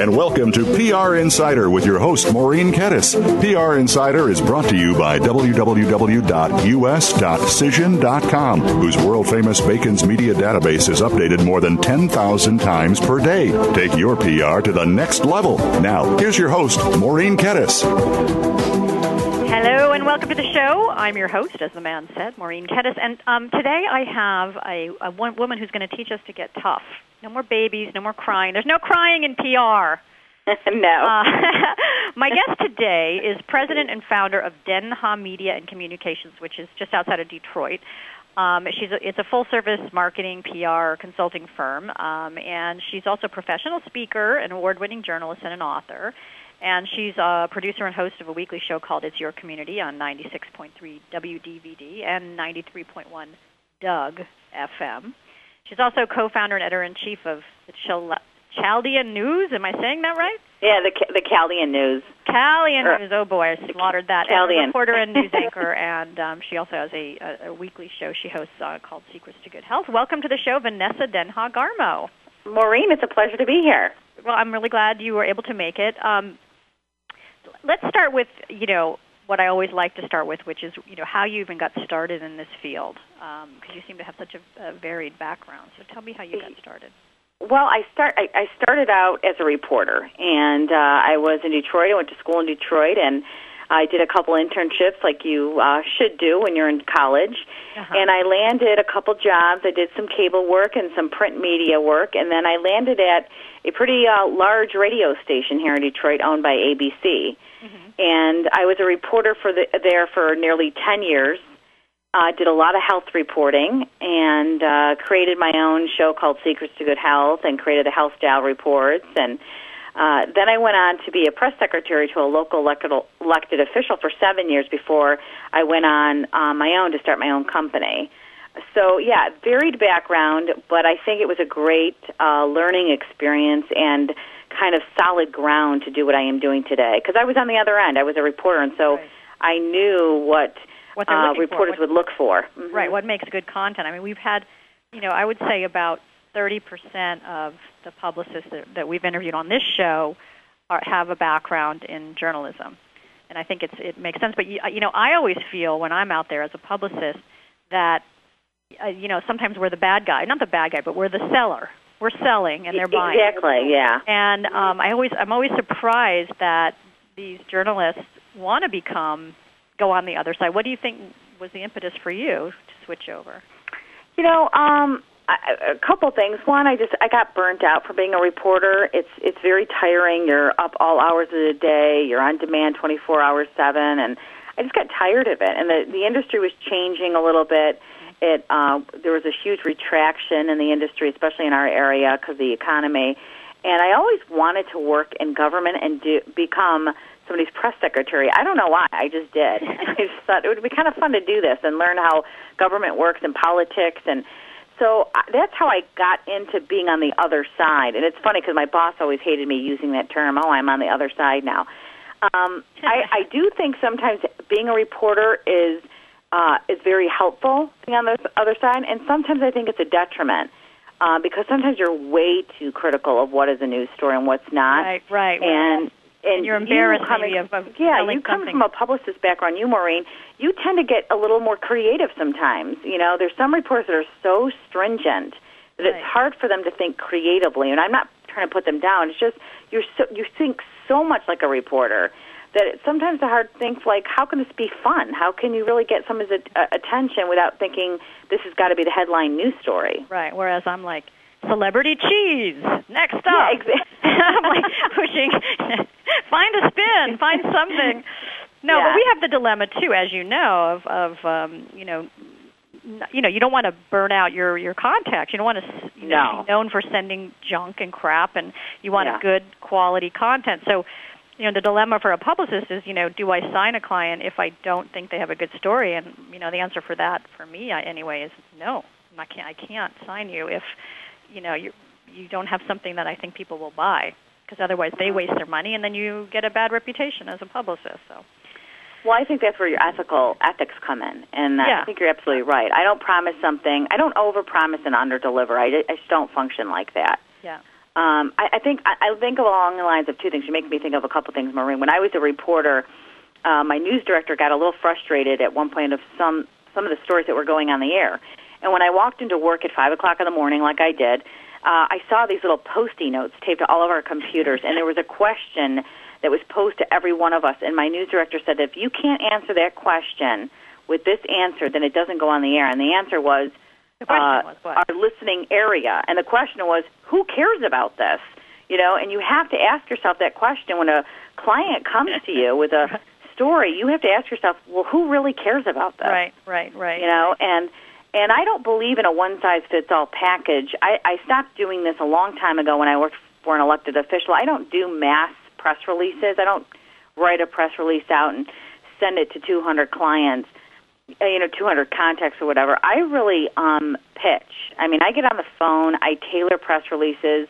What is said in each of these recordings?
And welcome to PR Insider with your host, Maureen Kedes. PR Insider is brought to you by www.us.cision.com, whose world famous Bacon's media database is updated more than 10,000 times per day. Take your PR to the next level. Now, here's your host, Maureen Kedes. Welcome to the show. I'm your host, as the man said, Maureen Kedes, and um, today I have a, a one woman who's going to teach us to get tough. No more babies, no more crying. There's no crying in PR. no. Uh, my guest today is president and founder of Denha Media and Communications, which is just outside of Detroit. Um, she's a, it's a full service marketing PR consulting firm, um, and she's also a professional speaker, an award winning journalist, and an author. And she's a producer and host of a weekly show called It's Your Community on 96.3 WDVD and 93.1 Doug FM. She's also co-founder and editor-in-chief of the Chal- Chaldean News. Am I saying that right? Yeah, the the Chaldean News. Chaldean Er, News. Oh boy, I slaughtered that. And a reporter and news anchor, and um, she also has a, a, a weekly show she hosts uh, called Secrets to Good Health. Welcome to the show, Vanessa Denha Garmo. Maureen, it's a pleasure to be here. Well, I'm really glad you were able to make it. Um, let's start with you know what I always like to start with, which is you know how you even got started in this field, because you seem to have such a, a varied background. So tell me how you got started. Well, I start. I, I started out as a reporter, and uh, I was in Detroit. I went to school in Detroit, and I did a couple internships, like you uh, should do when you're in college. Uh-huh. And I landed a couple jobs. I did some cable work and some print media work, and then I landed at a pretty uh, large radio station here in Detroit, owned by ABC. And I was a reporter for the, there for nearly ten years. I uh, did a lot of health reporting and uh, created my own show called Secrets to Good Health and created the Health Style Reports. And uh, then I went on to be a press secretary to a local elected, elected official for seven years before I went on uh, my own to start my own company. So, yeah, varied background, but I think it was a great uh, learning experience and kind of solid ground to do what I am doing today. Because I was on the other end. I was a reporter, and so Right. I knew what What uh, reporters what- would look for. Mhm. Right. What makes good content? I mean, we've had, you know, I would say about 30% of the publicists that, that we've interviewed on this show are, have a background in journalism. And I think it's, it makes sense. But, you, you know, I always feel when I'm out there as a publicist that, uh, you know, sometimes we're the bad guy. Not the bad guy, but we're the seller. We're selling and they're buying. Exactly, yeah. And um, I always, I'm always surprised that these journalists want to become, go on the other side. What do you think was the impetus for you to switch over? You know, um, I- a couple things. One, I just I got burnt out from being a reporter. It's it's very tiring. You're up all hours of the day. You're on demand 24 hours seven, and I just got tired of it. And the the industry was changing a little bit. It uh, there was a huge retraction in the industry, especially in our area, because the economy. And I always wanted to work in government and do, become somebody's press secretary. I don't know why. I just did. I just thought it would be kind of fun to do this and learn how government works and politics and so that's how I got into being on the other side. And it's funny because my boss always hated me using that term. Oh, I'm on the other side now. Um, I, I do think sometimes being a reporter is uh, is very helpful being on the other side, and sometimes I think it's a detriment uh, because sometimes you're way too critical of what is a news story and what's not. Right, right. And and you're you embarrassed coming, maybe of, of yeah, you come something. from a publicist background, you Maureen. You tend to get a little more creative sometimes. You know, there's some reporters that are so stringent that Right. it's hard for them to think creatively. And I'm not trying to put them down. It's just you're so you think so much like a reporter that it's sometimes a hard think like how can this be fun? How can you really get someone's a- uh, attention without thinking this has got to be the headline news story? Right. Whereas I'm like celebrity cheese. Next up. Yeah, exactly. I'm like pushing. find a spin. Find something. No, Yeah. but we have the dilemma too, as you know, of of um, you know you know you don't want to burn out your your contacts. You don't want to you know No. be known for sending junk and crap, and you want Yeah. good quality content. So. You know the dilemma for a publicist is, you know, do I sign a client if I don't think they have a good story? And you know, the answer for that, for me I- anyway, is no. I can't. I can't sign you if, you know, you you don't have something that I think people will buy. Because otherwise, they waste their money, and then you get a bad reputation as a publicist. So, Well, I think that's where your ethical ethics come in, and uh, Yeah. I think you're absolutely right. I don't promise something. I don't overpromise and underdeliver. I, I just don't function like that. yeah. Um, I, I think I, I think along the lines of two things. You make me think of a couple things, Maureen. When I was a reporter, uh, my news director got a little frustrated at one point of some some of the stories that were going on the air. And when I walked into work at five o'clock in the morning, like I did, uh, I saw these little post-it notes taped to all of our computers, and there was a question that was posed to every one of us. And my news director said, if you can't answer that question with this answer, then it doesn't go on the air. And the answer was The uh, was what? our listening area. And the question was, who cares about this? You know, and you have to ask yourself that question when a client comes to you with a story. You have to ask yourself, well, who really cares about this? Right, right, right. You know, and and I don't believe in a one size fits all package. I, I stopped doing this a long time ago when I worked for an elected official. I don't do mass press releases. I don't write a press release out and send it to 200 clients, uh, you know, 200 contacts or whatever. I really um, pitch. I mean, I get on the phone. I tailor press releases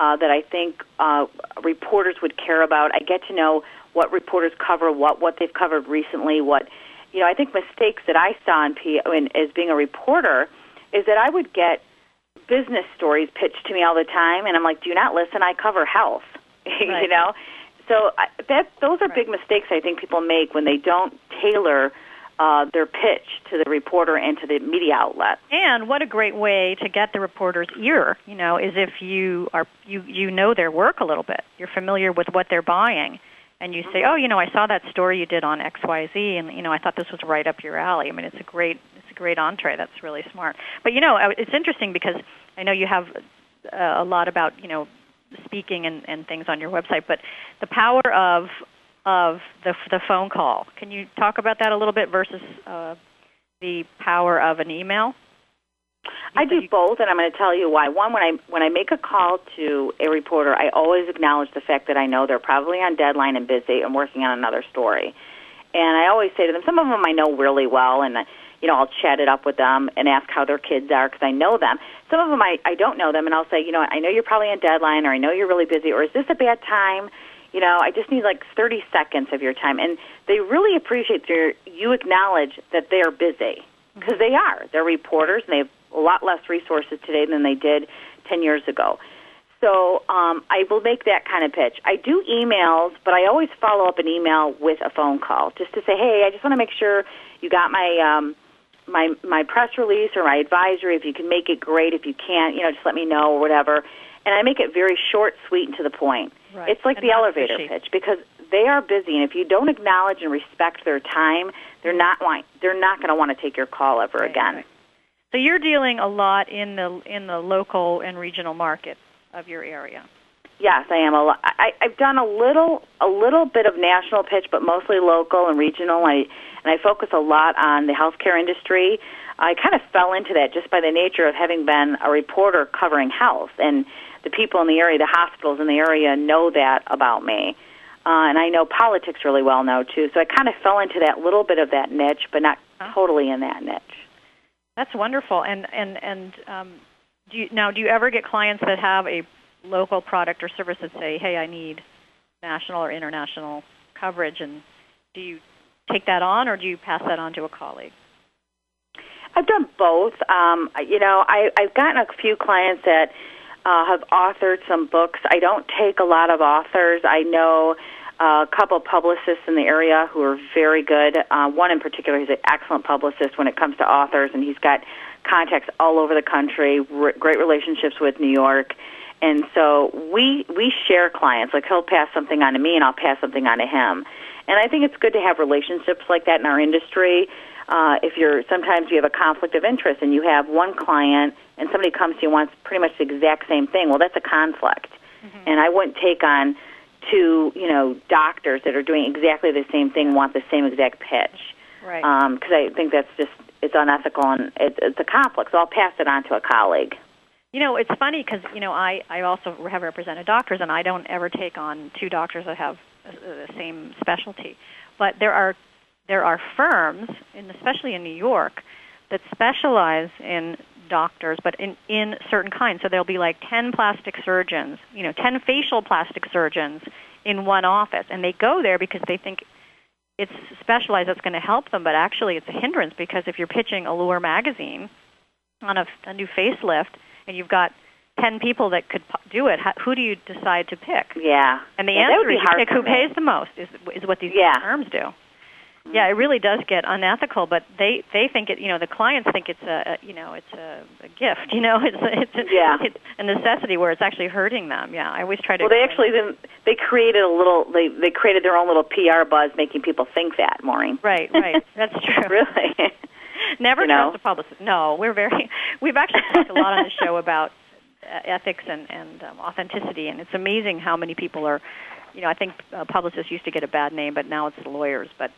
uh, that I think uh, reporters would care about. I get to know what reporters cover, what what they've covered recently, what you know. I think mistakes that I saw in, P, in as being a reporter is that I would get business stories pitched to me all the time, and I'm like, "Do not listen? I cover health," you know. So I, that those are Right. big mistakes I think people make when they don't tailor uh, their pitch to the reporter and to the media outlet. And what a great way to get the reporter's ear, you know, is if you are you you know their work a little bit. You're familiar with what they're buying. And you say, "Oh, you know, I saw that story you did on XYZ and you know, I thought this was right up your alley." I mean, it's a great it's a great entree. That's really smart. But you know, uh, it's interesting because I know you have uh, a lot about, you know, speaking and, and things on your website, but the power of of the the phone call. Can you talk about that a little bit versus uh, the power of an email? I do both, and I'm going to tell you why. One, when I when I make a call to a reporter, I always acknowledge the fact that I know they're probably on deadline and busy and working on another story. And I always say to them, some of them I know really well, and you know I'll chat it up with them and ask how their kids are because I know them. Some of them I I don't know them, and I'll say, you know, I know you're probably on deadline, or I know you're really busy, or is this a bad time? You know, I just need like 30 seconds of your time, and they really appreciate your you acknowledge that they are busy because they are. They're reporters, and they have a lot less resources today than they did 10 years ago. So um, I will make that kind of pitch. I do emails, but I always follow up an email with a phone call just to say, hey, I just want to make sure you got my um, my my press release or my advisory. If you can make it, great. If you can't, you know, just let me know or whatever. And I make it very short, sweet, and to the point. Right. It's like And the elevator pushy. pitch because they are busy, and if you don't acknowledge and respect their time, they're not want, they're not going to want to take your call ever Right, again. right. So you're dealing a lot in the in the local and regional market of your area. Yes, I am a lot. I, I've done a little, a little bit of national pitch, but mostly local and regional. I and I focus a lot on the healthcare industry. I kind of fell into that just by the nature of having been a reporter covering health, and the people in the area, the hospitals in the area, know that about me. Uh, and I know politics really well now too. So I kind of fell into that little bit of that niche, but not totally in that niche. That's wonderful. And and and um, do you, now do you ever get clients that have a local product or service that say, "Hey, I need national or international coverage," and do you take that on, or do you pass that on to a colleague? I've done both. Um, you know, I, I've gotten a few clients that uh, have authored some books. I don't take a lot of authors. I know a couple of publicists in the area who are very good. Uh, one in particular, he's an excellent publicist when it comes to authors, and he's got contacts all over the country, r- great relationships with New York. And so we we share clients. Like he'll pass something on to me, and I'll pass something on to him. And I think it's good to have relationships like that in our industry. Uh, if you're sometimes you have a conflict of interest and you have one client and somebody comes to you and wants pretty much the exact same thing, well, that's a conflict. And I wouldn't take on two, you know, doctors that are doing exactly the same thing want the same exact pitch Right. Um, because I think that's just it's unethical and it, it's a conflict. So I'll pass it on to a colleague. You know, it's funny because you know I I also have represented doctors, and I don't ever take on two doctors that have uh, uh, the same specialty. But there are there are firms, and especially in New York, that specialize in doctors, but in, in certain kinds. So there'll be like 10 plastic surgeons, you know, 10 facial plastic surgeons in one office. And they go there because they think it's specialized, that's going to help them, but actually it's a hindrance because if you're pitching Allure magazine on a, a new facelift and you've got 10 people that could do it, how, who do you decide to pick? Yeah. And the yeah, answer is you pick who me. pays the most, is, is what these yeah. firms do. Yeah, it really does get unethical, but they they think it. You know, the clients think it's a, a you know it's a, a gift. You know, it's a, it's a, yeah. it's a necessity where it's actually hurting them. Yeah, I always try to. Well, they actually then they created a little. They they created their own little PR buzz, making people think that. Maureen. Right, right. That's true. really. Never you trust know? a publicist. No, we're very. We've actually talked a lot on the show about uh, ethics and and um, authenticity, and it's amazing how many people are. You know, I think uh, publicists used to get a bad name, but now it's the lawyers. But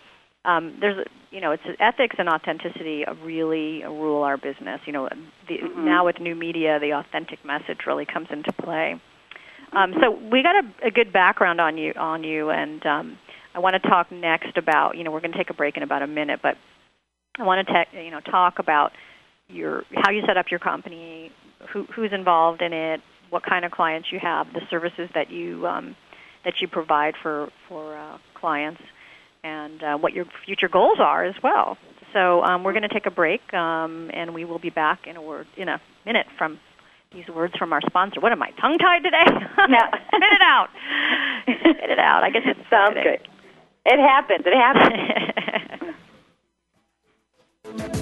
um, there's you know it's ethics and authenticity really rule our business. You know, the, Mm-hmm. now with new media, the authentic message really comes into play. Um, so we got a, a good background on you on you, and um, I want to talk next about you know we're going to take a break in about a minute, but I want to te- you know talk about your how you set up your company, who, who's involved in it, what kind of clients you have, the services that you um, that you provide for for uh, clients and uh, what your future goals are as well. So um, we're going to take a break, um, and we will be back in a word in a minute from these words from our sponsor. What am I tongue tied today? No. Spit it out. Spit it out. I guess it sounds good. It happens. It happens.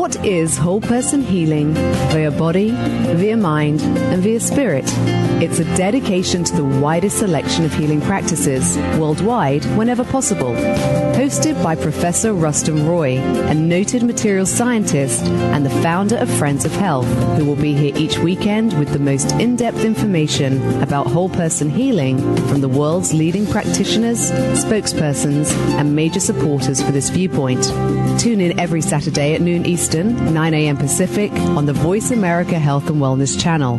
What is whole person healing via body, via mind, and via spirit? It's a dedication to the widest selection of healing practices worldwide whenever possible. Hosted by Professor Rustum Roy, a noted material scientist and the founder of Friends of Health, who will be here each weekend with the most in depth information about whole person healing from the world's leading practitioners, spokespersons, and major supporters for this viewpoint. Tune in every Saturday at noon Eastern, 9 a.m. Pacific on the Voice America Health and Wellness channel.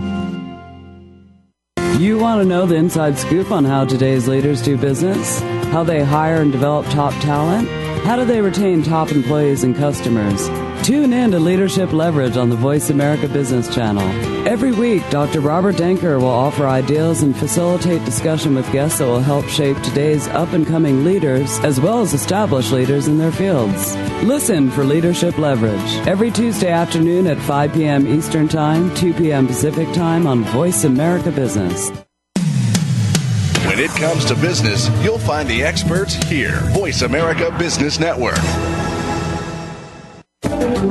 You want to know the inside scoop on how today's leaders do business? How they hire and develop top talent? How do they retain top employees and customers? Tune in to Leadership Leverage on the Voice America Business Channel. Every week, Dr. Robert Danker will offer ideas and facilitate discussion with guests that will help shape today's up and coming leaders as well as established leaders in their fields. Listen for Leadership Leverage every Tuesday afternoon at 5 p.m. Eastern Time, 2 p.m. Pacific Time on Voice America Business. When it comes to business, you'll find the experts here. Voice America Business Network. You're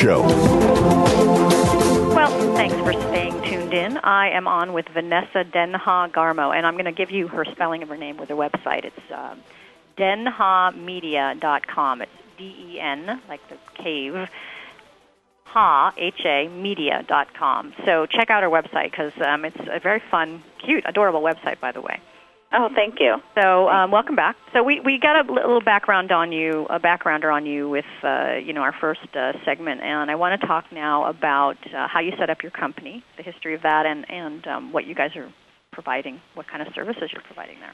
Well, thanks for staying tuned in. I am on with Vanessa Denha Garmo, and I'm going to give you her spelling of her name with her website. It's uh, denhamedia.com. It's D-E-N, like the cave, ha, H-A, media.com. So check out her website because um, it's a very fun, cute, adorable website, by the way. Oh, thank you. So, um, welcome back. So, we, we got a little background on you, a backgrounder on you with, uh, you know, our first uh, segment, and I want to talk now about uh, how you set up your company, the history of that, and and um, what you guys are providing, what kind of services you're providing there.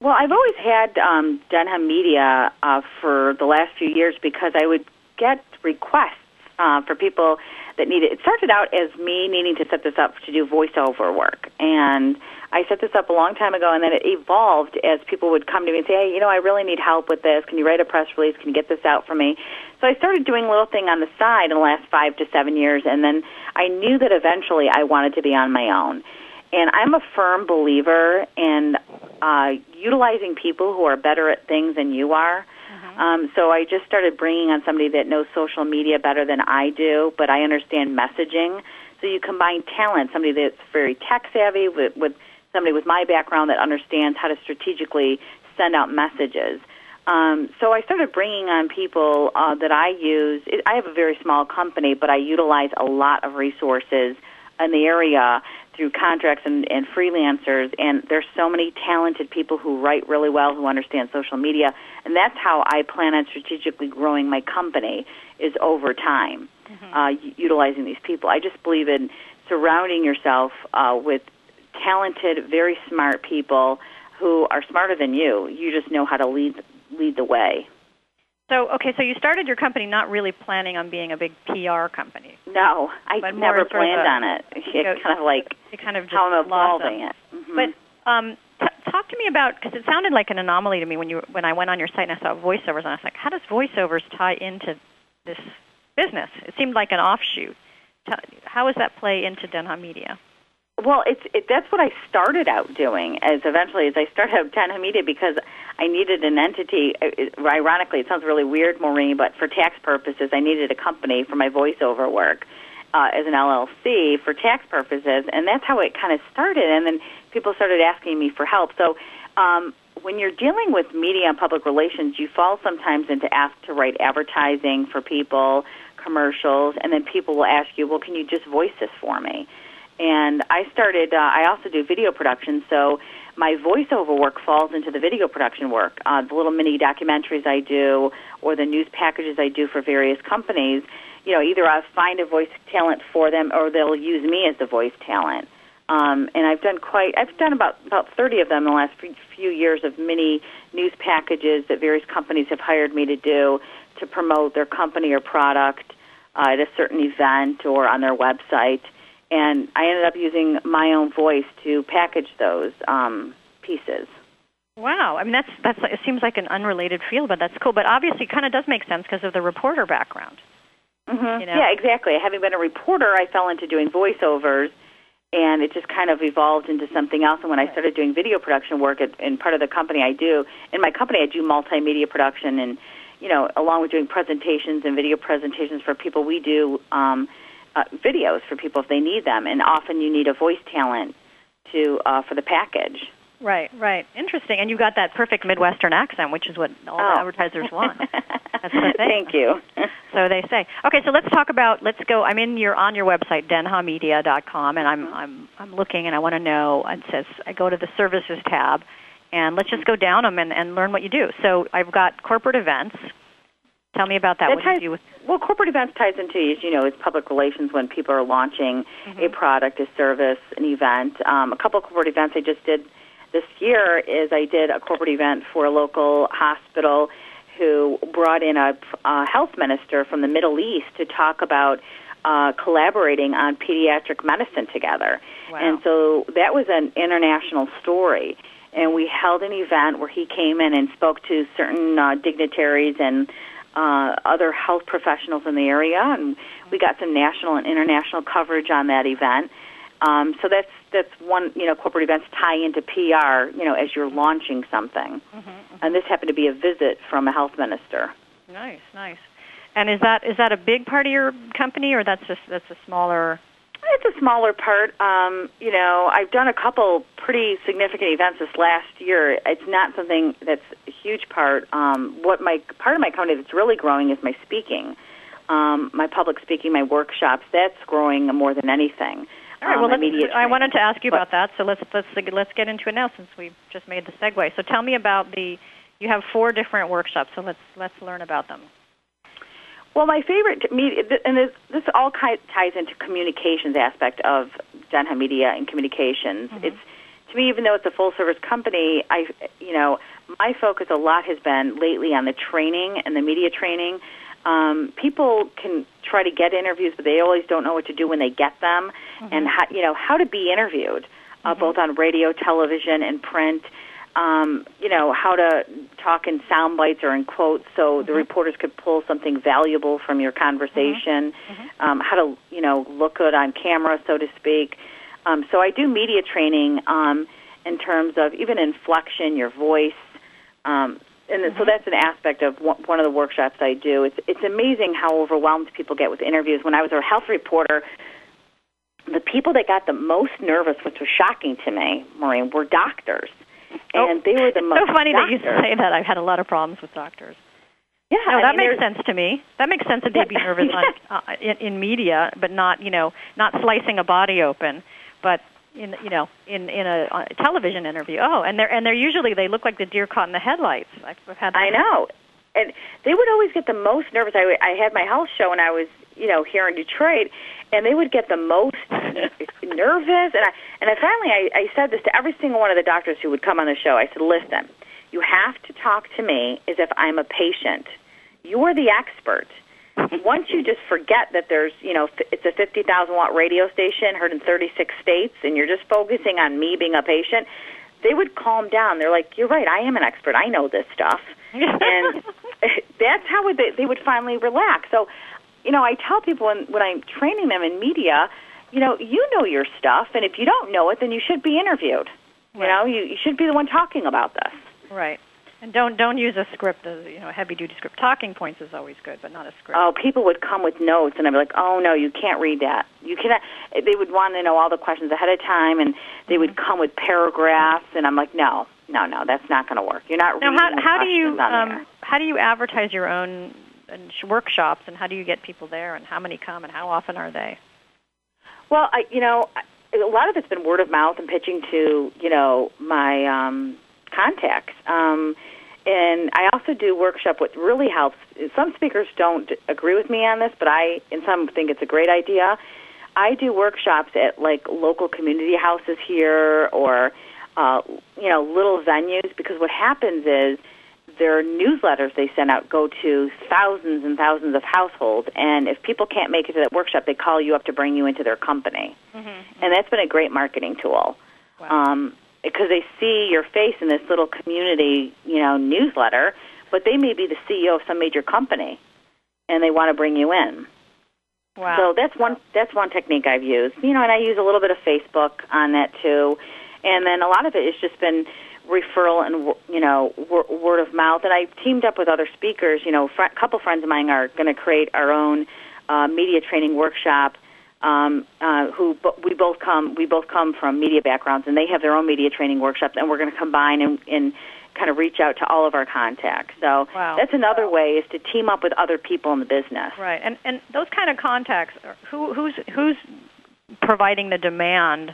Well, I've always had um, Denha Media uh, for the last few years because I would get requests uh, for people that needed. It it started out as me needing to set this up to do voiceover work, and I set this up a long time ago, and then it evolved as people would come to me and say, "Hey, you know, I really need help with this. Can you write a press release? Can you get this out for me?" So I started doing a little thing on the side in the last five to seven years, and then I knew that eventually I wanted to be on my own. And I'm a firm believer in uh, utilizing people who are better at things than you are. Um, so I just started bringing on somebody that knows social media better than I do, but I understand messaging. So you combine talent, somebody that's very tech savvy with, with somebody with my background that understands how to strategically send out messages. Um, so I started bringing on people uh, that I use. I have a very small company, but I utilize a lot of resources in the area through contracts and, and freelancers. And there's so many talented people who write really well, who understand social media, and that's how I plan on strategically growing my company is over time, mm-hmm. uh, utilizing these people. I just believe in surrounding yourself uh, with talented, very smart people who are smarter than you. You just know how to lead lead the way. So okay, so you started your company not really planning on being a big PR company. No, I never planned on it. It's kind of like it kind of how I'm evolving it. Mm-hmm. But um, t- talk to me about because it sounded like an anomaly to me when you when I went on your site and I saw voiceovers and I was like, how does voiceovers tie into this business? It seemed like an offshoot. How does that play into Denha Media? Well, it's it, that's what I started out doing. As eventually, as I started out Denha Media because I needed an entity. It, ironically, it sounds really weird, Maureen, but for tax purposes, I needed a company for my voiceover work uh, as an LLC for tax purposes, and that's how it kind of started. And then people started asking me for help. So. Um, when you're dealing with media and public relations, you fall sometimes into ask to write advertising for people, commercials, and then people will ask you, "Well, can you just voice this for me?" and I started. Uh, I also do video production, so my voiceover work falls into the video production work. Uh, the little mini documentaries I do, or the news packages I do for various companies. You know, either I find a voice talent for them, or they'll use me as the voice talent. Um, and I've done quite. I've done about about thirty of them in the last few years of mini news packages that various companies have hired me to do to promote their company or product uh, at a certain event or on their website and I ended up using my own voice to package those um, pieces. Wow, I mean that's that's it seems like an unrelated field, but that's cool. But obviously, it kind of does make sense because of the reporter background. Mm-hmm. You know? Yeah, exactly. Having been a reporter, I fell into doing voiceovers, and it just kind of evolved into something else. And when I started doing video production work at, in part of the company I do, in my company I do multimedia production, and you know, along with doing presentations and video presentations for people, we do. Um, uh, videos for people if they need them, and often you need a voice talent to uh, for the package. Right, right. Interesting. And you got that perfect Midwestern accent, which is what all oh. the advertisers want. That's the thing. Thank you. so they say. Okay, so let's talk about. Let's go. I'm in your on your website, denhamedia.com, and I'm I'm I'm looking, and I want to know. It says I go to the services tab, and let's just go down them and, and learn what you do. So I've got corporate events, Tell me about that. that what ties, do you do with? Well, corporate events ties into, as you know, is public relations when people are launching mm-hmm. a product, a service, an event. Um, a couple of corporate events I just did this year is I did a corporate event for a local hospital who brought in a, a health minister from the Middle East to talk about uh, collaborating on pediatric medicine together. Wow. And so that was an international story. And we held an event where he came in and spoke to certain uh, dignitaries and uh, other health professionals in the area, and we got some national and international coverage on that event. Um, so that's that's one you know corporate events tie into PR you know as you're launching something, and this happened to be a visit from a health minister. Nice, nice. And is that is that a big part of your company, or that's just that's a smaller? It's a smaller part. Um, you know, I've done a couple pretty significant events this last year. It's not something that's a huge part. Um, what my part of my company that's really growing is my speaking, um, my public speaking, my workshops. That's growing more than anything. All right. Um, Well, let's, I wanted to ask you But- about that. So let's let's let's get into it now since we just made the segue. So tell me about the. You have four different workshops. So let's let's learn about them. Well, my favorite media, and this, this all ties into communications aspect of Denha Media and communications. It's to me, even though it's a full service company, I, you know, my focus a lot has been lately on the training and the media training. Um, people can try to get interviews, but they always don't know what to do when they get them, and how, you know how to be interviewed, uh, both on radio, television, and print. Um, you know, how to talk in sound bites or in quotes so the reporters could pull something valuable from your conversation, Um, how to, you know, look good on camera, so to speak. Um, so I do media training um, in terms of even inflection, your voice. Um, and so that's an aspect of one one of the workshops I do. It's, it's amazing how overwhelmed people get with interviews. When I was a health reporter, the people that got the most nervous, which was shocking to me, Maureen, were doctors. And they were the Oh, most so funny that you doctors. say that. I've had a lot of problems with doctors. Yeah, No, I that mean, makes sense to me. That makes sense that they'd be Yeah. nervous on, uh, in, in media, but not you know not slicing a body open, but in you know in in a, a television interview. Oh, and they're and they're usually they look like the deer caught in the headlights. I've had. That. I know. And they would always get the most nervous. I, I had my health show when I was, you know, here in Detroit, and they would get the most nervous. And I and I finally I, I said this to every single one of the doctors who would come on the show. I said, "Listen, you have to talk to me as if I'm a patient. You're the expert." Once you just forget that there's, you know, it's a 50,000 watt radio station heard in 36 states, and you're just focusing on me being a patient, they would calm down. They're like, "You're right. I am an expert. I know this stuff." and that's how they, they would finally relax. So, you know, I tell people when, when I'm training them in media, you know, you know your stuff, and if you don't know it, then you should be interviewed. You know, you, you should be the one talking about this. Right. And don't don't use a script. As, you know, heavy duty script. Talking points is always good, but not a script. Oh, people would come with notes, and I'd be like, "Oh no, you can't read that. You cannot." They would want to know all the questions ahead of time, and they would Mm-hmm. come with paragraphs, and I'm like, "No, no, no, that's not going to work. You're not Now, reading how the how do you um, there." how do you advertise your own uh, sh- workshops, and how do you get people there, and how many come, and how often are they? Well, I, you know, a lot of it's been word of mouth and pitching to, you know, my um, contacts. Um, and I also do workshop. What really helps. Some speakers don't agree with me on this, but I, and some think it's a great idea. I do workshops at like local community houses here, or uh, you know, little venues. Because what happens is their newsletters they send out go to thousands and thousands of households, and if people can't make it to that workshop, they call you up to bring you into their company, and that's been a great marketing tool. Um, because they see your face in this little community, you know, newsletter, but they may be the CEO of some major company, and they want to bring you in. Wow. So that's one that's one technique I've used. You know, and I use a little bit of Facebook on that too, and then a lot of it has just been referral and you know word of mouth. And I've teamed up with other speakers. You know, fr- a couple friends of mine are going to create our own uh, media training workshop. Um, uh, who bo- we both come we both come from media backgrounds, and they have their own media training workshops, and we're going to combine and, and kind of reach out to all of our contacts. So Wow. that's another way is to team up with other people in the business. Right, and and those kind of contacts, who who's who's providing the demand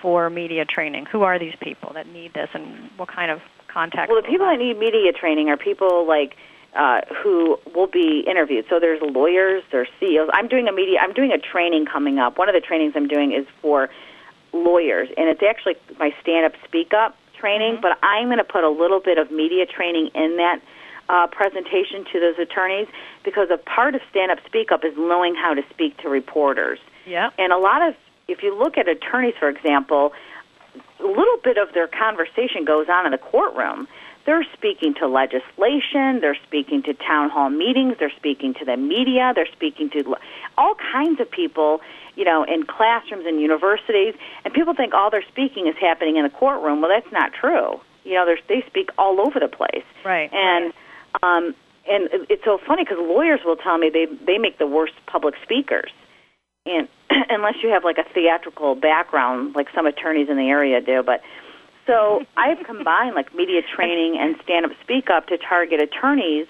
for media training? Who are these people that need this, and what kind of contacts? Well, the people that need media training are people like uh, who will be interviewed. So there's lawyers, there's CEOs. I'm doing a media. I'm doing a training coming up. One of the trainings I'm doing is for lawyers, and it's actually my stand-up, speak-up training. But I'm going to put a little bit of media training in that uh, presentation to those attorneys because a part of stand up speak up is knowing how to speak to reporters. Yeah. And a lot of, if you look at attorneys, for example, a little bit of their conversation goes on in the courtroom. They're speaking to legislation, they're speaking to town hall meetings, they're speaking to the media, they're speaking to all kinds of people, you know, in classrooms and universities, and people think all their speaking is happening in the courtroom. Well, that's not true. You know, they speak all over the place. Right. And um, and it's so funny because lawyers will tell me they they make the worst public speakers, and unless you have like a theatrical background, like some attorneys in the area do, but. So I've combined like media training and stand-up speak up to target attorneys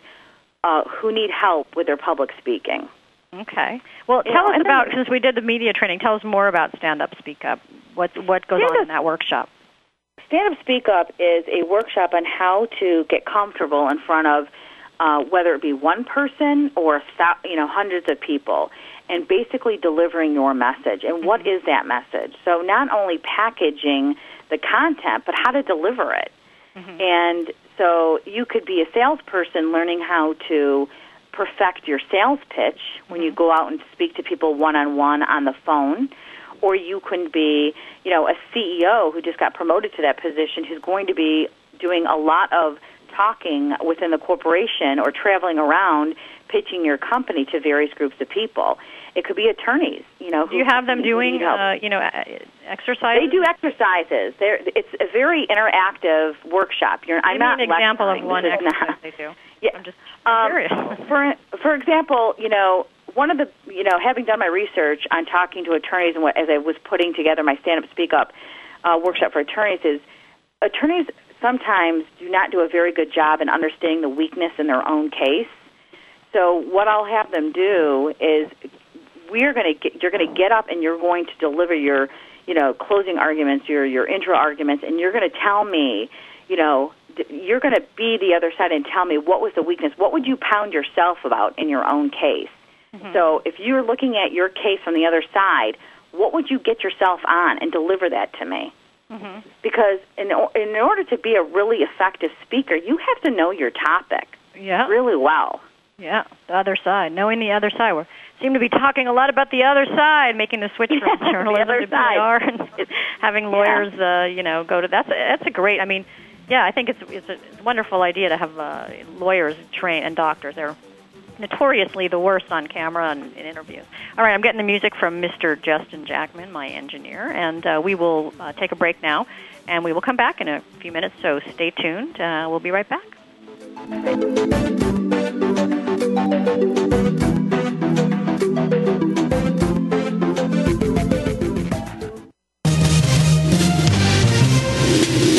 uh, who need help with their public speaking. Okay. Well, tell know, us about since we did the media training. Tell us more about Stand Up Speak Up. What what goes on in that workshop? Stand Up Speak Up is a workshop on how to get comfortable in front of uh, whether it be one person or you know hundreds of people, and basically delivering your message. And what is that message? So not only packaging the content, but how to deliver it. And so you could be a salesperson learning how to perfect your sales pitch when you go out and speak to people one on one on the phone or you can be, you know, a CEO who just got promoted to that position who's going to be doing a lot of talking within the corporation or traveling around pitching your company to various groups of people. It could be attorneys, you know. Do you have them doing uh, you know uh, exercises? They do exercises. They're, it's a very interactive workshop. You're, Give I'm me not an example of one exercise not- they do. Yeah. I'm just Um, curious. for for example, you know, one of the you know, having done my research on talking to attorneys and what, as I was putting together my stand up speak up uh, workshop for attorneys is attorneys sometimes do not do a very good job in understanding the weakness in their own case. So what I'll have them do is we're going to get, you're going to get up and you're going to deliver your you know closing arguments, your your intro arguments, and you're going to tell me you know you're going to be the other side and tell me what was the weakness. What would you pound yourself about in your own case? Mm-hmm. So if you're looking at your case from the other side, what would you get yourself on and deliver that to me? Mm-hmm. Because in, in order to be a really effective speaker, you have to know your topic Yeah. really well. Yeah, the other side, knowing the other side. We seem to be talking a lot about the other side, making the switch from The journalism other to side. PR, and having lawyers, uh, you know, go to that's that's a great. I mean, yeah, I think it's it's a, it's a wonderful idea to have uh, lawyers train and doctors. They're notoriously the worst on camera and in interviews. All right, I'm getting the music from Mr. Justin Jackman, my engineer, and uh, we will uh, take a break now, and we will come back in a few minutes. So stay tuned. Uh, we'll be right back.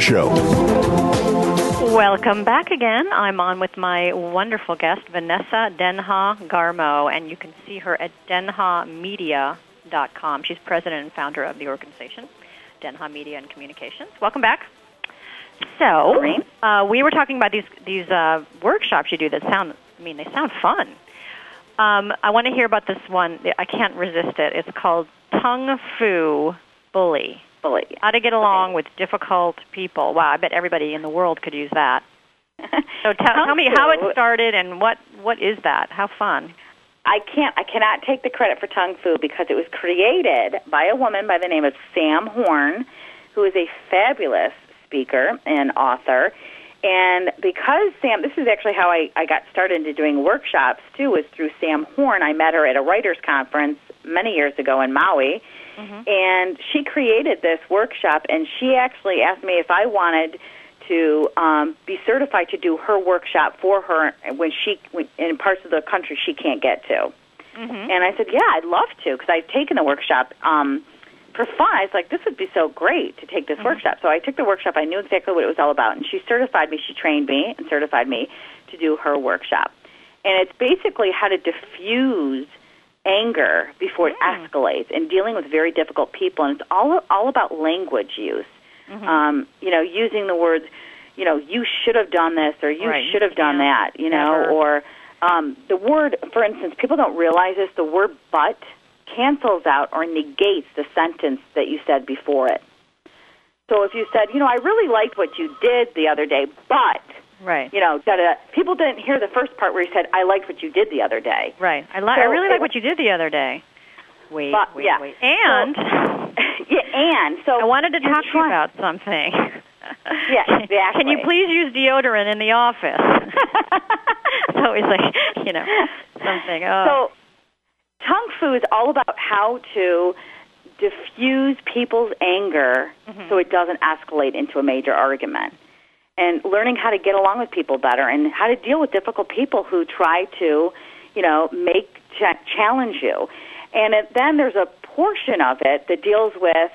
show. Welcome back again. I'm on with my wonderful guest, Vanessa Denha Garmo, and you can see her at denhamedia.com. She's president and founder of the organization, Denha Media and Communications. Welcome back. So, uh, we were talking about these these uh, workshops you do that sound. I mean, they sound fun. Um, I want to hear about this one. I can't resist it. It's called Tongue Fu Bully. How to get along with difficult people. Wow, I bet everybody in the world could use that. So tell, tell me how it started and what what is that? How fun? I can't. I cannot take the credit for Tongue Fu because it was created by a woman by the name of Sam Horn, who is a fabulous speaker and author. And because Sam, this is actually how I, I got started into doing workshops too, was through Sam Horn. I met her at a writers' conference many years ago in Maui, Mm-hmm. and she created this workshop. And she actually asked me if I wanted to um, be certified to do her workshop for her when she when, in parts of the country she can't get to. Mm-hmm. And I said, yeah, I'd love to because I've taken the workshop um, for fun. I was like, this would be so great to take this Mm-hmm. workshop. So I took the workshop. I knew exactly what it was all about. And she certified me. She trained me and certified me to do her workshop. And it's basically how to diffuse anger before it Mm. escalates and dealing with very difficult people. And it's all, all about language use. Mm-hmm. Um, you know, using the words, you know, you should have done this or you Right, should have done that, you know, never. or um, the word, for instance, people don't realize this, the word but cancels out or negates the sentence that you said before it. So if you said, you know, I really liked what you did the other day, but, Right. you know, da, da, da, people didn't hear the first part where he said, I liked what you did the other day. Right. I, li- I really like what you did the other day. Wait, But- wait, yeah. wait. And yeah, and so I wanted to talk to you about something. Yeah, Exactly. Can you please use deodorant in the office? so it's like, you know, something. Oh. So, Tongue Fu is all about how to diffuse people's anger Mm-hmm. so it doesn't escalate into a major argument. And learning how to get along with people better and how to deal with difficult people who try to, you know, make ch- challenge you. And it, then there's a portion of it that deals with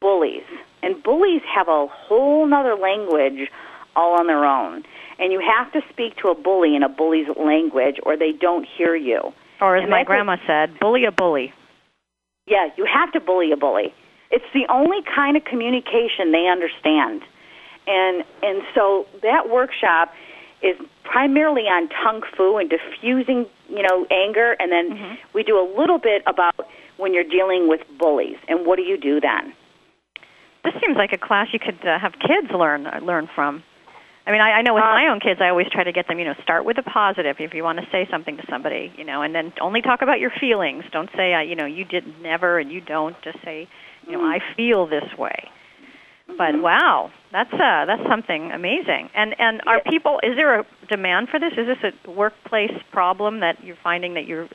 bullies. And bullies have a whole nother language all on their own. And you have to speak to a bully in a bully's language or they don't hear you. or as and my grandma said, bully a bully. Yeah, you have to bully a bully. It's the only kind of communication they understand. And and so that workshop is primarily on tongue fu and diffusing, you know, anger and then we do a little bit about when you're dealing with bullies and what do you do then? This seems like a class you could uh, have kids learn uh, learn from. I mean, I, I know with Uh, my own kids, I always try to get them, you know, start with a positive if you want to say something to somebody, you know, and then only talk about your feelings. Don't say, uh, you know, you did never and you don't. Just say, you know, I feel this way. But wow, that's uh, that's something amazing. And and are people? Is there a demand for this? Is this a workplace problem that you're finding that you're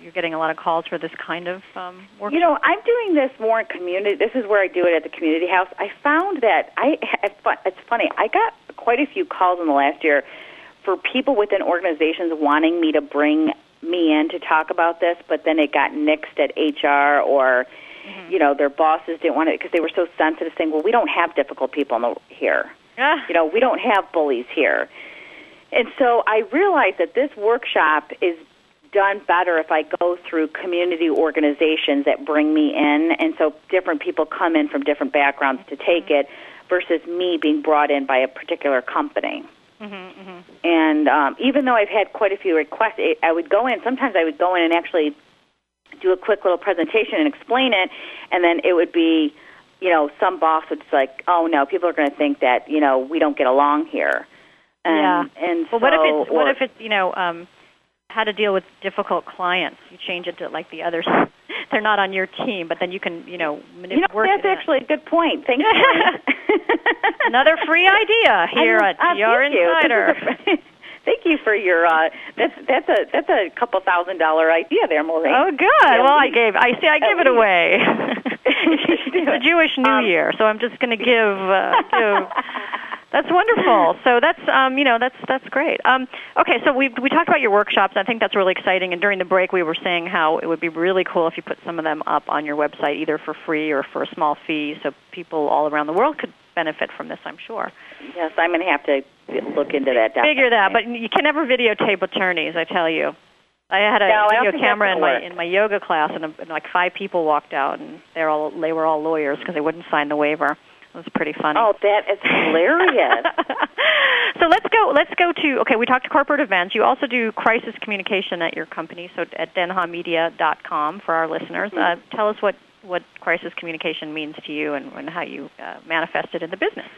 you're getting a lot of calls for this kind of um, work? You know, I'm doing this more in community. This is where I do it at the community house. I found that I it's funny. I got quite a few calls in the last year for people within organizations wanting me to bring me in to talk about this, but then it got nixed at HR or you know their bosses didn't want it because they were so sensitive, saying, "Well, we don't have difficult people in the, here. Ah, You know, we don't have bullies here." And so I realized that this workshop is done better if I go through community organizations that bring me in, and so different people come in from different backgrounds to take it, versus me being brought in by a particular company. And um, even though I've had quite a few requests, it, I would go in. Sometimes I would go in and actually do a quick little presentation and explain it, and then it would be, you know, some boss would just like, oh no, people are going to think that you know we don't get along here. And, Yeah. And well, what if so- it's what if it's you know um, how to deal with difficult clients? You change it to like the others. They're not on your team, but then you can you know manip- You know, that's in. actually a good point. Thank you. Another free idea here I- at uh, PR you. Insider. A- Thank you for your. Uh, that's that's a that's a couple thousand dollar idea there, Maureen. Oh, good. Yeah, well, I gave. I see. I give it least. away. it's the Jewish New Um, Year, so I'm just going to give. Uh, give. That's wonderful. So that's um, you know that's that's great. Um, okay, so we we talked about your workshops. I think that's really exciting. And during the break, we were saying how it would be really cool if you put some of them up on your website, either for free or for a small fee, so people all around the world could benefit from this. I'm sure. Yes, I'm going to have to look into that. Figure that, but you can never videotape attorneys. I tell you. I had a No, video camera in my work. in my yoga class, and, and like five people walked out, and they're all they were all lawyers because they wouldn't sign the waiver. It was pretty funny. Oh, that is hilarious. so let's go. Let's go to okay. We talked to corporate events. You also do crisis communication at your company. So at denhamedia.com for our listeners. Uh, tell us what what crisis communication means to you and, and how you uh, manifest it in the business.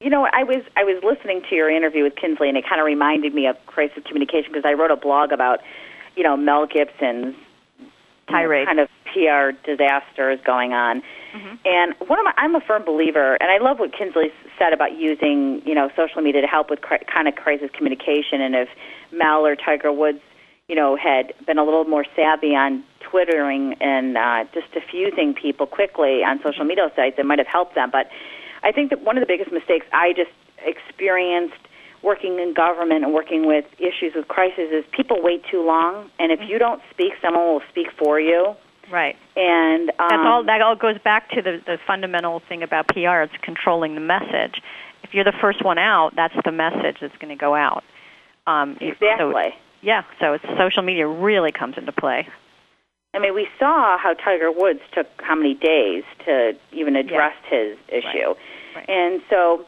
You know, I was I was listening to your interview with Kinsley, and it kind of reminded me of crisis communication because I wrote a blog about, you know, Mel Gibson's Tirade. kind of PR disasters going on. And one of my, I'm a firm believer, and I love what Kinsley said about using, you know, social media to help with cri- kind of crisis communication. And if Mel or Tiger Woods, you know, had been a little more savvy on twittering and uh, just diffusing people quickly on social media sites, it might have helped them. But I think that one of the biggest mistakes I just experienced working in government and working with issues with crisis is people wait too long, and if you don't speak, someone will speak for you. Right. And um, That's all. That all goes back to the the fundamental thing about PR. It's controlling the message. If you're the first one out, that's the message that's going to go out. Um, you- so- Exactly. Yeah. So it's social media really comes into play. I mean, we saw how Tiger Woods took how many days to even address his issue. Right. And so,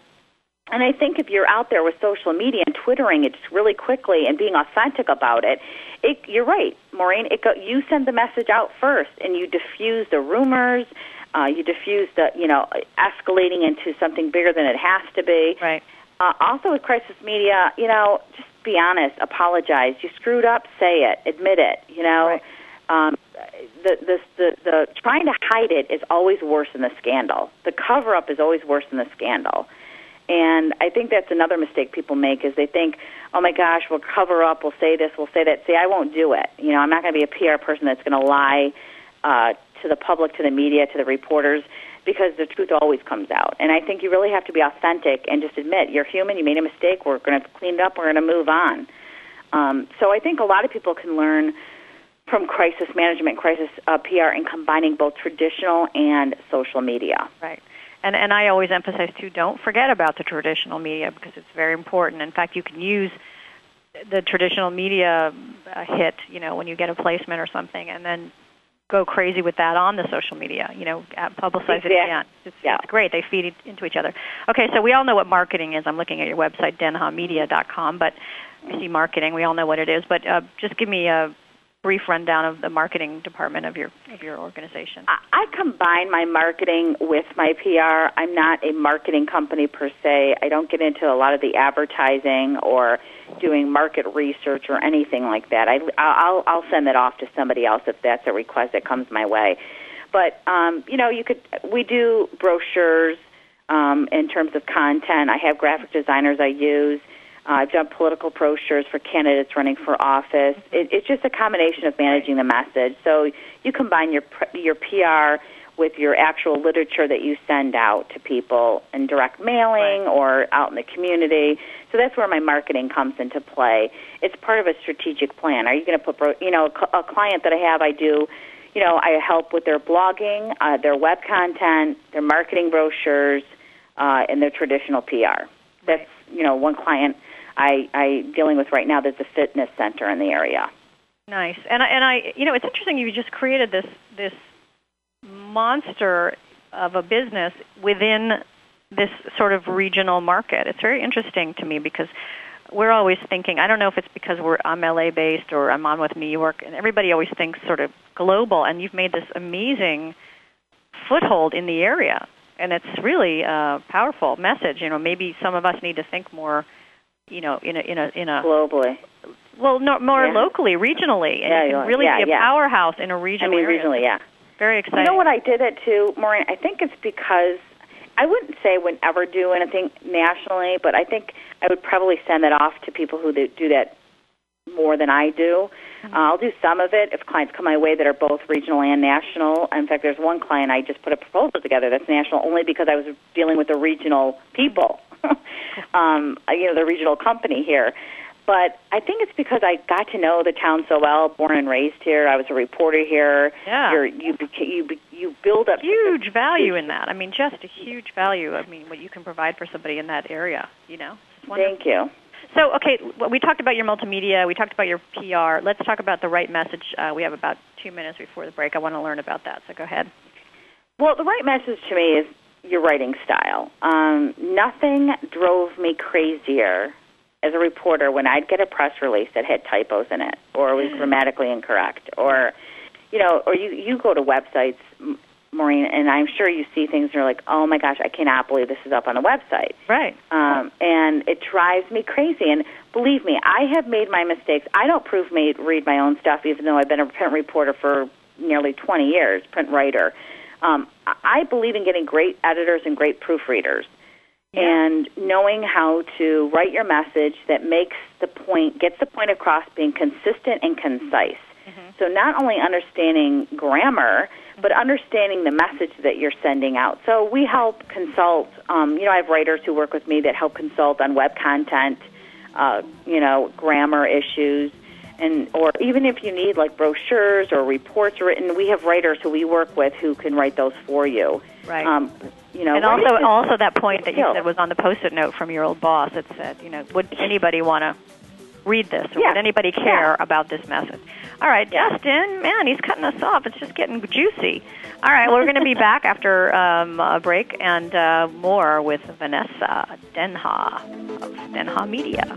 and I think if you're out there with social media and twittering it just really quickly and being authentic about it, it you're right, Maureen. It go, you send the message out first, and you diffuse the rumors. Uh, you diffuse the, you know, escalating into something bigger than it has to be. Right. Uh, also with crisis media, you know, just be honest, apologize. You screwed up, say it, admit it. You know, Right. um, the, the the the trying to hide it is always worse than the scandal. The cover up is always worse than the scandal. And I think that's another mistake people make is they think, oh my gosh, we'll cover up, we'll say this, we'll say that. See, I won't do it. You know, I'm not going to be a PR person that's going to lie uh, to the public, to the media, to the reporters, because the truth always comes out. And I think you really have to be authentic and just admit you're human, you made a mistake, we're going to clean it up, we're going to move on. Um, so I think a lot of people can learn from crisis management, crisis uh, PR, and combining both traditional and social media. Right. And and I always emphasize too, don't forget about the traditional media because it's very important. In fact, you can use the traditional media uh, hit, you know, when you get a placement or something, and then go crazy with that on the social media. You know, publicize it again. It's, Yeah. it's great. They feed into each other. Okay, so we all know what marketing is. I'm looking at your website, denhamedia.com, but I see marketing. We all know what it is. But uh, just give me a brief rundown of the marketing department of your of your organization. I, combine my marketing with my PR. I'm not a marketing company per se. I don't get into a lot of the advertising or doing market research or anything like that. I, I'll, I'll send that off to somebody else if that's a request that comes my way. But um, you know, you could. We do brochures. um, in terms of content. I have graphic designers I use. Uh, I've done political brochures for candidates running for office. It, it's just a combination of managing the message. So you combine your your PR with your actual literature that you send out to people in direct mailing Right. or out in the community. So that's where my marketing comes into play. It's part of a strategic plan. Are you going to put, you know, a a client that I have, I do, you know, I help with their blogging, uh, their web content, their marketing brochures, uh, and their traditional PR. That's, you know, one client I, I dealing with right now. There's a fitness center in the area. Nice. And I, and I, you know, it's interesting. You just created this this monster of a business within this sort of regional market. It's very interesting to me because we're always thinking. I don't know if it's because we're I'm LA based or I'm on with New York, and everybody always thinks sort of global. And you've made this amazing foothold in the area, and it's really a powerful message. You know, maybe some of us need to think more. You know, in a in a in a Globally. well, no, more Yeah. locally, regionally, and Yeah, you can really yeah, be a powerhouse in a regional mean, area. regionally, yeah. Very exciting. You know what I did it too, Maureen? I think it's because I wouldn't say I would ever do anything nationally, but I think I would probably send that off to people who do that more than I do. Mm-hmm. Uh, I'll do some of it if clients come my way that are both regional and national. In fact, there's one client I just put a proposal together that's national only because I was dealing with the regional people, um, you know, the regional company here. But I think it's because I got to know the town so well, born and raised here. I was a reporter here. Yeah. You're, you you you build up huge value in that. I mean, just a huge value. I mean, what you can provide for somebody in that area. You know. Thank you. So, okay, we talked about your multimedia. We talked about your PR. Let's talk about the right message. Uh, we have about two minutes before the break. I want to learn about that. So go ahead. Well, the right message to me is your writing style. Um, nothing drove me crazier as a reporter when I'd get a press release that had typos in it or was grammatically incorrect or you know or you you go to websites Maureen and I'm sure you see things and you're like oh my gosh I cannot believe this is up on the website Right. um, and it drives me crazy. And believe me, I have made my mistakes. I don't proof me read my own stuff, even though I've been a print reporter for nearly 20 years, print writer. Um, I I believe in getting great editors and great proofreaders, and knowing how to write your message that makes the point, gets the point across, being consistent and concise. So not only understanding grammar, but understanding the message that you're sending out. So we help consult. Um, you know, I have writers who work with me that help consult on web content, uh, you know, grammar issues, and or even if you need like brochures or reports written, we have writers who we work with who can write those for you. Right. Um, you know, and also, also that point that you said was on the post-it note from your old boss. It said, you know, would anybody want to read this, or Yeah. would anybody care Yeah. about this message? All right, Yeah. Justin, man, he's cutting us off. It's just getting juicy. All right, well, we're going to be back after um, a break and uh, more with Vanessa Denha of Denha Media.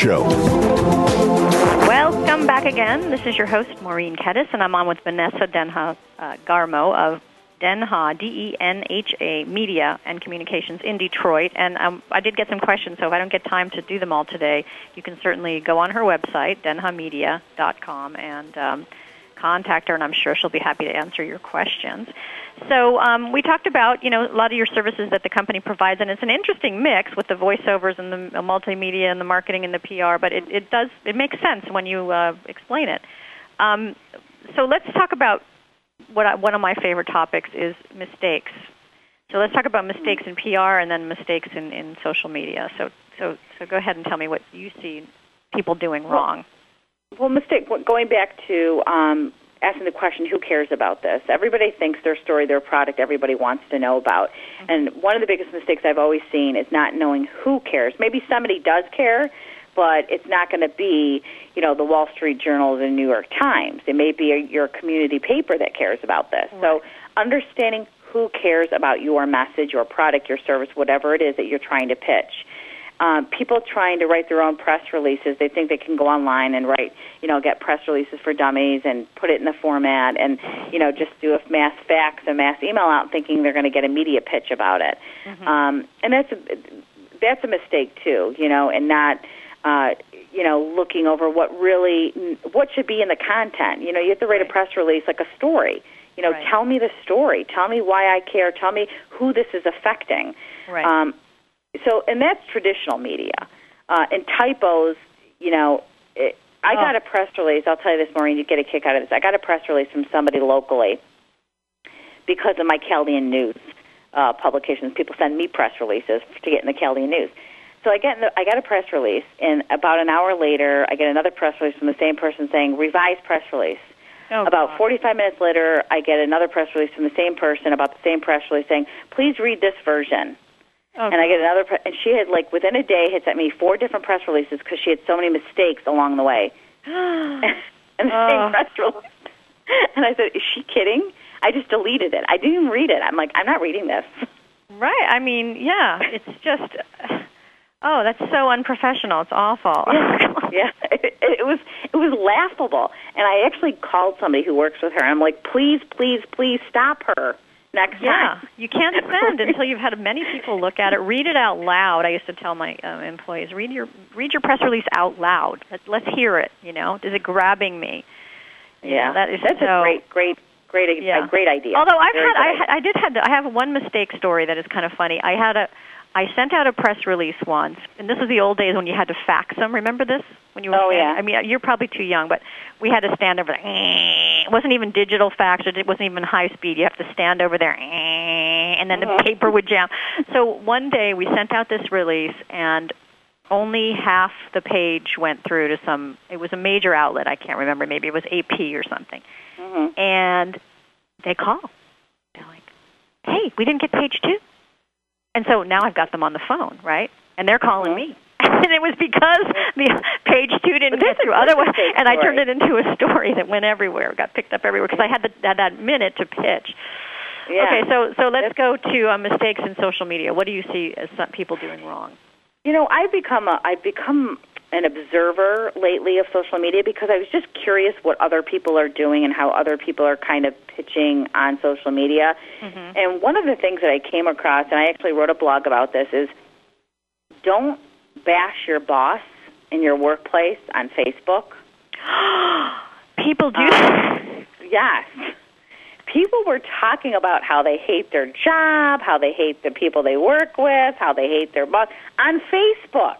Welcome back again. This is your host, Maureen Kedes, and I'm on with Vanessa Denha uh, Garmo of Denha, D-E-N-H-A, Media and Communications in Detroit. And um, I did get some questions, so if I don't get time to do them all today, you can certainly go on her website, denhamedia.com, and um, contact her, and I'm sure she'll be happy to answer your questions. So um, we talked about you know a lot of your services that the company provides, and it's an interesting mix with the voiceovers and the multimedia and the marketing and the PR. But it, it does it makes sense when you uh, explain it. Um, so let's talk about what I, one of my favorite topics is mistakes. So let's talk about mistakes in PR and then mistakes in, in social media. So so so go ahead and tell me what you see people doing wrong. Well, mistake going back to um, asking the question, who cares about this? Everybody thinks their story, their product, everybody wants to know about. And one of the biggest mistakes I've always seen is not knowing who cares. Maybe somebody does care, but it's not going to be, you know, the Wall Street Journal or the New York Times. It may be a, your community paper that cares about this. Right. So understanding who cares about your message, your product, your service, whatever it is that you're trying to pitch um, people trying to write their own press releases. They think they can go online and write, you know, get press releases for dummies and put it in the format and, you know, just do a mass fax, a mass email out, thinking they're going to get a media pitch about it. Mm-hmm. Um, and that's a, that's a mistake too, you know, and not. Uh, you know, looking over what really what should be in the content. You know, you have to write right. a press release like a story. You know, right. tell me the story. Tell me why I care. Tell me who this is affecting. Right. Um, so, and that's traditional media. Uh, and typos, you know, it, I oh. got a press release. I'll tell you this, Maureen. You get a kick out of this. I got a press release from somebody locally because of my Chaldean News uh, publications. People send me press releases to get in the Chaldean News. So I get the, I got a press release, and about an hour later, I get another press release from the same person saying revised press release. Oh, about God. 45 minutes later, I get another press release from the same person about the same press release saying, "Please read this version." Okay. And I get another, pre- and she had like within a day had sent me four different press releases because she had so many mistakes along the way, and the Oh. same press release. And I said, "Is she kidding?" I just deleted it. I didn't even read it. I'm like, I'm not reading this. Right. I mean, yeah, it's just oh, that's so unprofessional. It's awful. yeah, it, it was it was laughable. And I actually called somebody who works with her. I'm like, please, please, please stop her next Yeah, time. you can't send until you've had many people look at it. Read it out loud. I used to tell my uh, employees, read your read your press release out loud. Let, let's hear it. You know, is it grabbing me? You Yeah, know, that is that's so. a great, great, great, Yeah. great idea. Although I've Very had, I, had- I did had, I have one mistake story that is kind of funny. I had a, I sent out a press release once, and this was the old days when you had to fax them. Remember this? When you were Oh, yeah. I mean, you're probably too young, but we had to stand over there. It wasn't even digital fax. It wasn't even high speed. You have to stand over there, and then the paper would jam. So one day we sent out this release, and only half the page went through to some. It was a major outlet. I can't remember. Maybe it was AP or something. Mm-hmm. And they call. They're like, "Hey, we didn't get page two. And so now I've got them on the phone, right? And they're calling me. and it was because the page two didn't get through. Otherwise, and I turned it into a story that went everywhere, got picked up everywhere because I had, the, had that minute to pitch. Yeah. Okay, so so let's go to uh, mistakes in social media. What do you see as some people doing wrong? You know, I've become a I've become an observer lately of social media because I was just curious what other people are doing and how other people are kind of pitching on social media. Mm-hmm. And one of the things that I came across, and I actually wrote a blog about this, is don't bash your boss in your workplace on Facebook. People do. Yes. People were talking about how they hate their job, how they hate the people they work with, how they hate their boss on Facebook.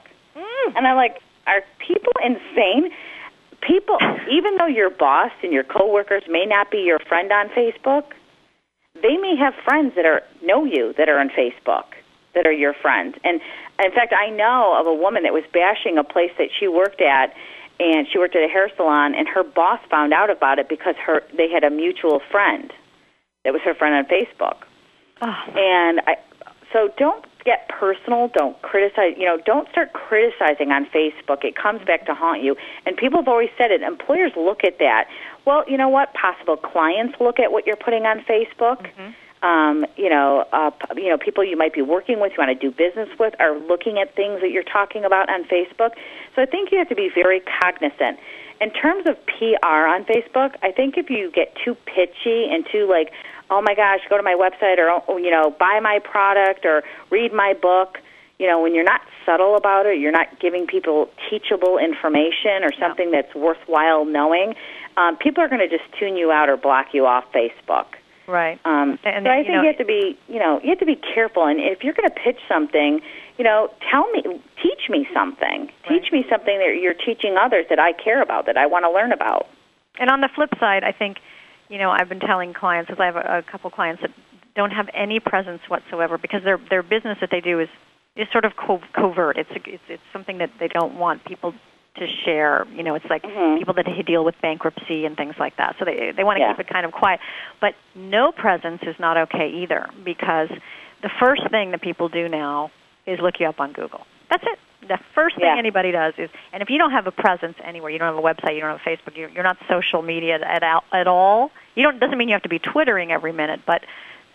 And I'm like, are people insane? People, even though your boss and your coworkers may not be your friend on Facebook, they may have friends that are know you that are on Facebook that are your friends. And in fact, I know of a woman that was bashing a place that she worked at, and she worked at a hair salon, and her boss found out about it because her they had a mutual friend that was her friend on Facebook. Oh, And I, so don't get personal. Don't criticize. You know, don't start criticizing on Facebook. It comes back to haunt you. And people have always said it. Employers look at that. Well, you know what? Possible clients look at what you're putting on Facebook. Um, you know, uh, you know, people you might be working with, you want to do business with, are looking at things that you're talking about on Facebook. So I think you have to be very cognizant. In terms of PR on Facebook, I think if you get too pitchy and too like, oh my gosh, go to my website or oh, you know, buy my product or read my book, you know, when you're not subtle about it, you're not giving people teachable information or something that's worthwhile knowing, um, people are going to just tune you out or block you off Facebook. right. Um, And, so I you think know- you have to be, you know, you have to be careful. And if you're going to pitch something, you know, tell me, teach me something. Teach me something that you're teaching others that I care about, that I want to learn about. And on the flip side, I think, you know, I've been telling clients because I have a, a couple clients that don't have any presence whatsoever because their their business that they do is is sort of co- covert. It's a, it's it's something that they don't want people to share. You know, it's like Mhm. people that deal with bankruptcy and things like that. So they they want to Yeah. keep it kind of quiet. But no presence is not okay either because the first thing that people do now is look you up on Google. That's it. The first thing Yeah. anybody does is, and if you don't have a presence anywhere, you don't have a website, you don't have Facebook, you're, you're not social media at, at all. You don't doesn't mean you have to be twittering every minute, but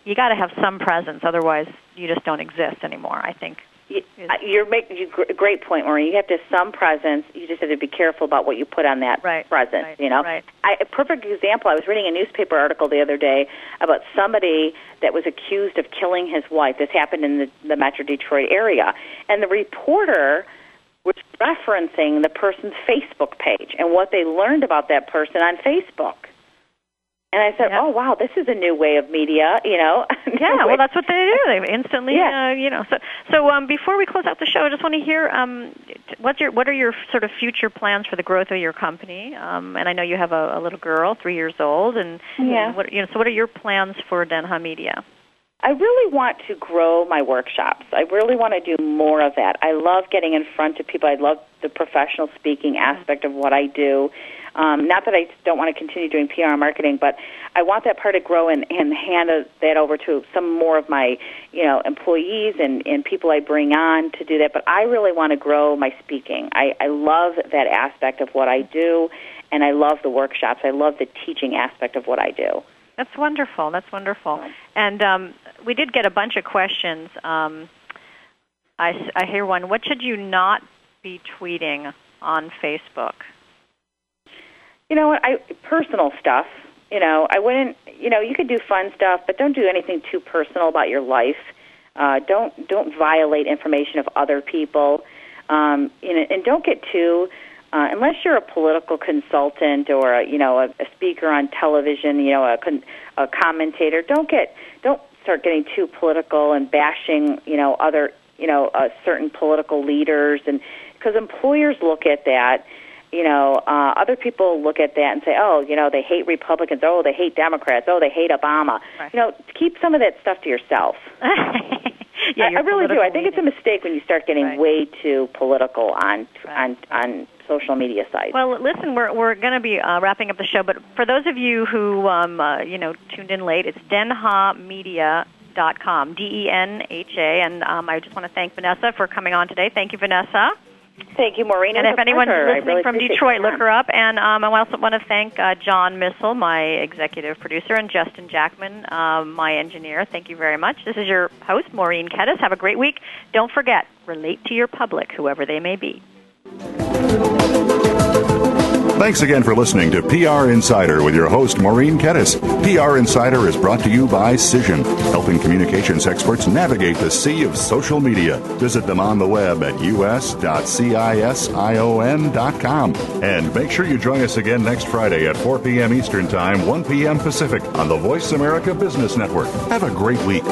you got to have some presence. Otherwise, you just don't exist anymore. I think. You, you're making gr- great point, Maureen. You have to have some presence. You just have to be careful about what you put on that Right, presence. right, you know, right. I, a perfect example. I was reading a newspaper article the other day about somebody that was accused of killing his wife. This happened in the, the Metro Detroit area, and the reporter was referencing the person's Facebook page and what they learned about that person on Facebook. And I said, Yeah. "Oh wow, this is a new way of media." You know, Yeah, well, that's what they do. They instantly, Yeah. uh, you know. So, so um, before we close out the show, I just want to hear um, what's your what are your sort of future plans for the growth of your company? Um, and I know you have a, a little girl, three years old, and Yeah. what you know. So, what are your plans for Denha Media? I really want to grow my workshops. I really want to do more of that. I love getting in front of people. I love the professional speaking aspect of what I do. Um, not that I don't want to continue doing PR and marketing, but I want that part to grow and, and hand a- that over to some more of my, you know, employees and, and people I bring on to do that. But I really want to grow my speaking. I, I love that aspect of what I do, and I love the workshops. I love the teaching aspect of what I do. That's wonderful. That's wonderful. And um, we did get a bunch of questions. Um, I, I hear one. What should you not be tweeting on Facebook? You know what? I personal stuff. You know, I wouldn't. You know, you could do fun stuff, but don't do anything too personal about your life. Uh, don't don't violate information of other people, um, know, and don't get too. Uh, unless you're a political consultant or a, you know a, a speaker on television, you know a, con- a commentator, don't get don't start getting too political and bashing you know other you know, uh, certain political leaders, and because employers look at that you know, uh, other people look at that and say, oh, you know, they hate Republicans. Oh, they hate Democrats. Oh, they hate Obama. Right. You know, keep some of that stuff to yourself. yeah, I, I really do. I think it's a mistake when you start getting Right. way too political on Right. on on social media sites. Well, listen, we're we're going to be uh, wrapping up the show, but for those of you who um, uh, you know tuned in late, it's denhamedia.com, D E N H A, and um, I just want to thank Vanessa for coming on today. Thank you, Vanessa. Thank you, Maureen. And if anyone's pleasure. Listening really from Detroit, look her up. And um, I also want to thank uh, John Missel, my executive producer, and Justin Jackman, um, my engineer. Thank you very much. This is your host, Maureen Kedes. Have a great week. Don't forget, relate to your public, whoever they may be. Thanks again for listening to PR Insider with your host, Maureen Kedes. PR Insider is brought to you by Cision, helping communications experts navigate the sea of social media. Visit them on the web at us.cision.com. And make sure you join us again next Friday at 4 p.m. Eastern Time, 1 p.m. Pacific on the Voice America Business Network. Have a great week.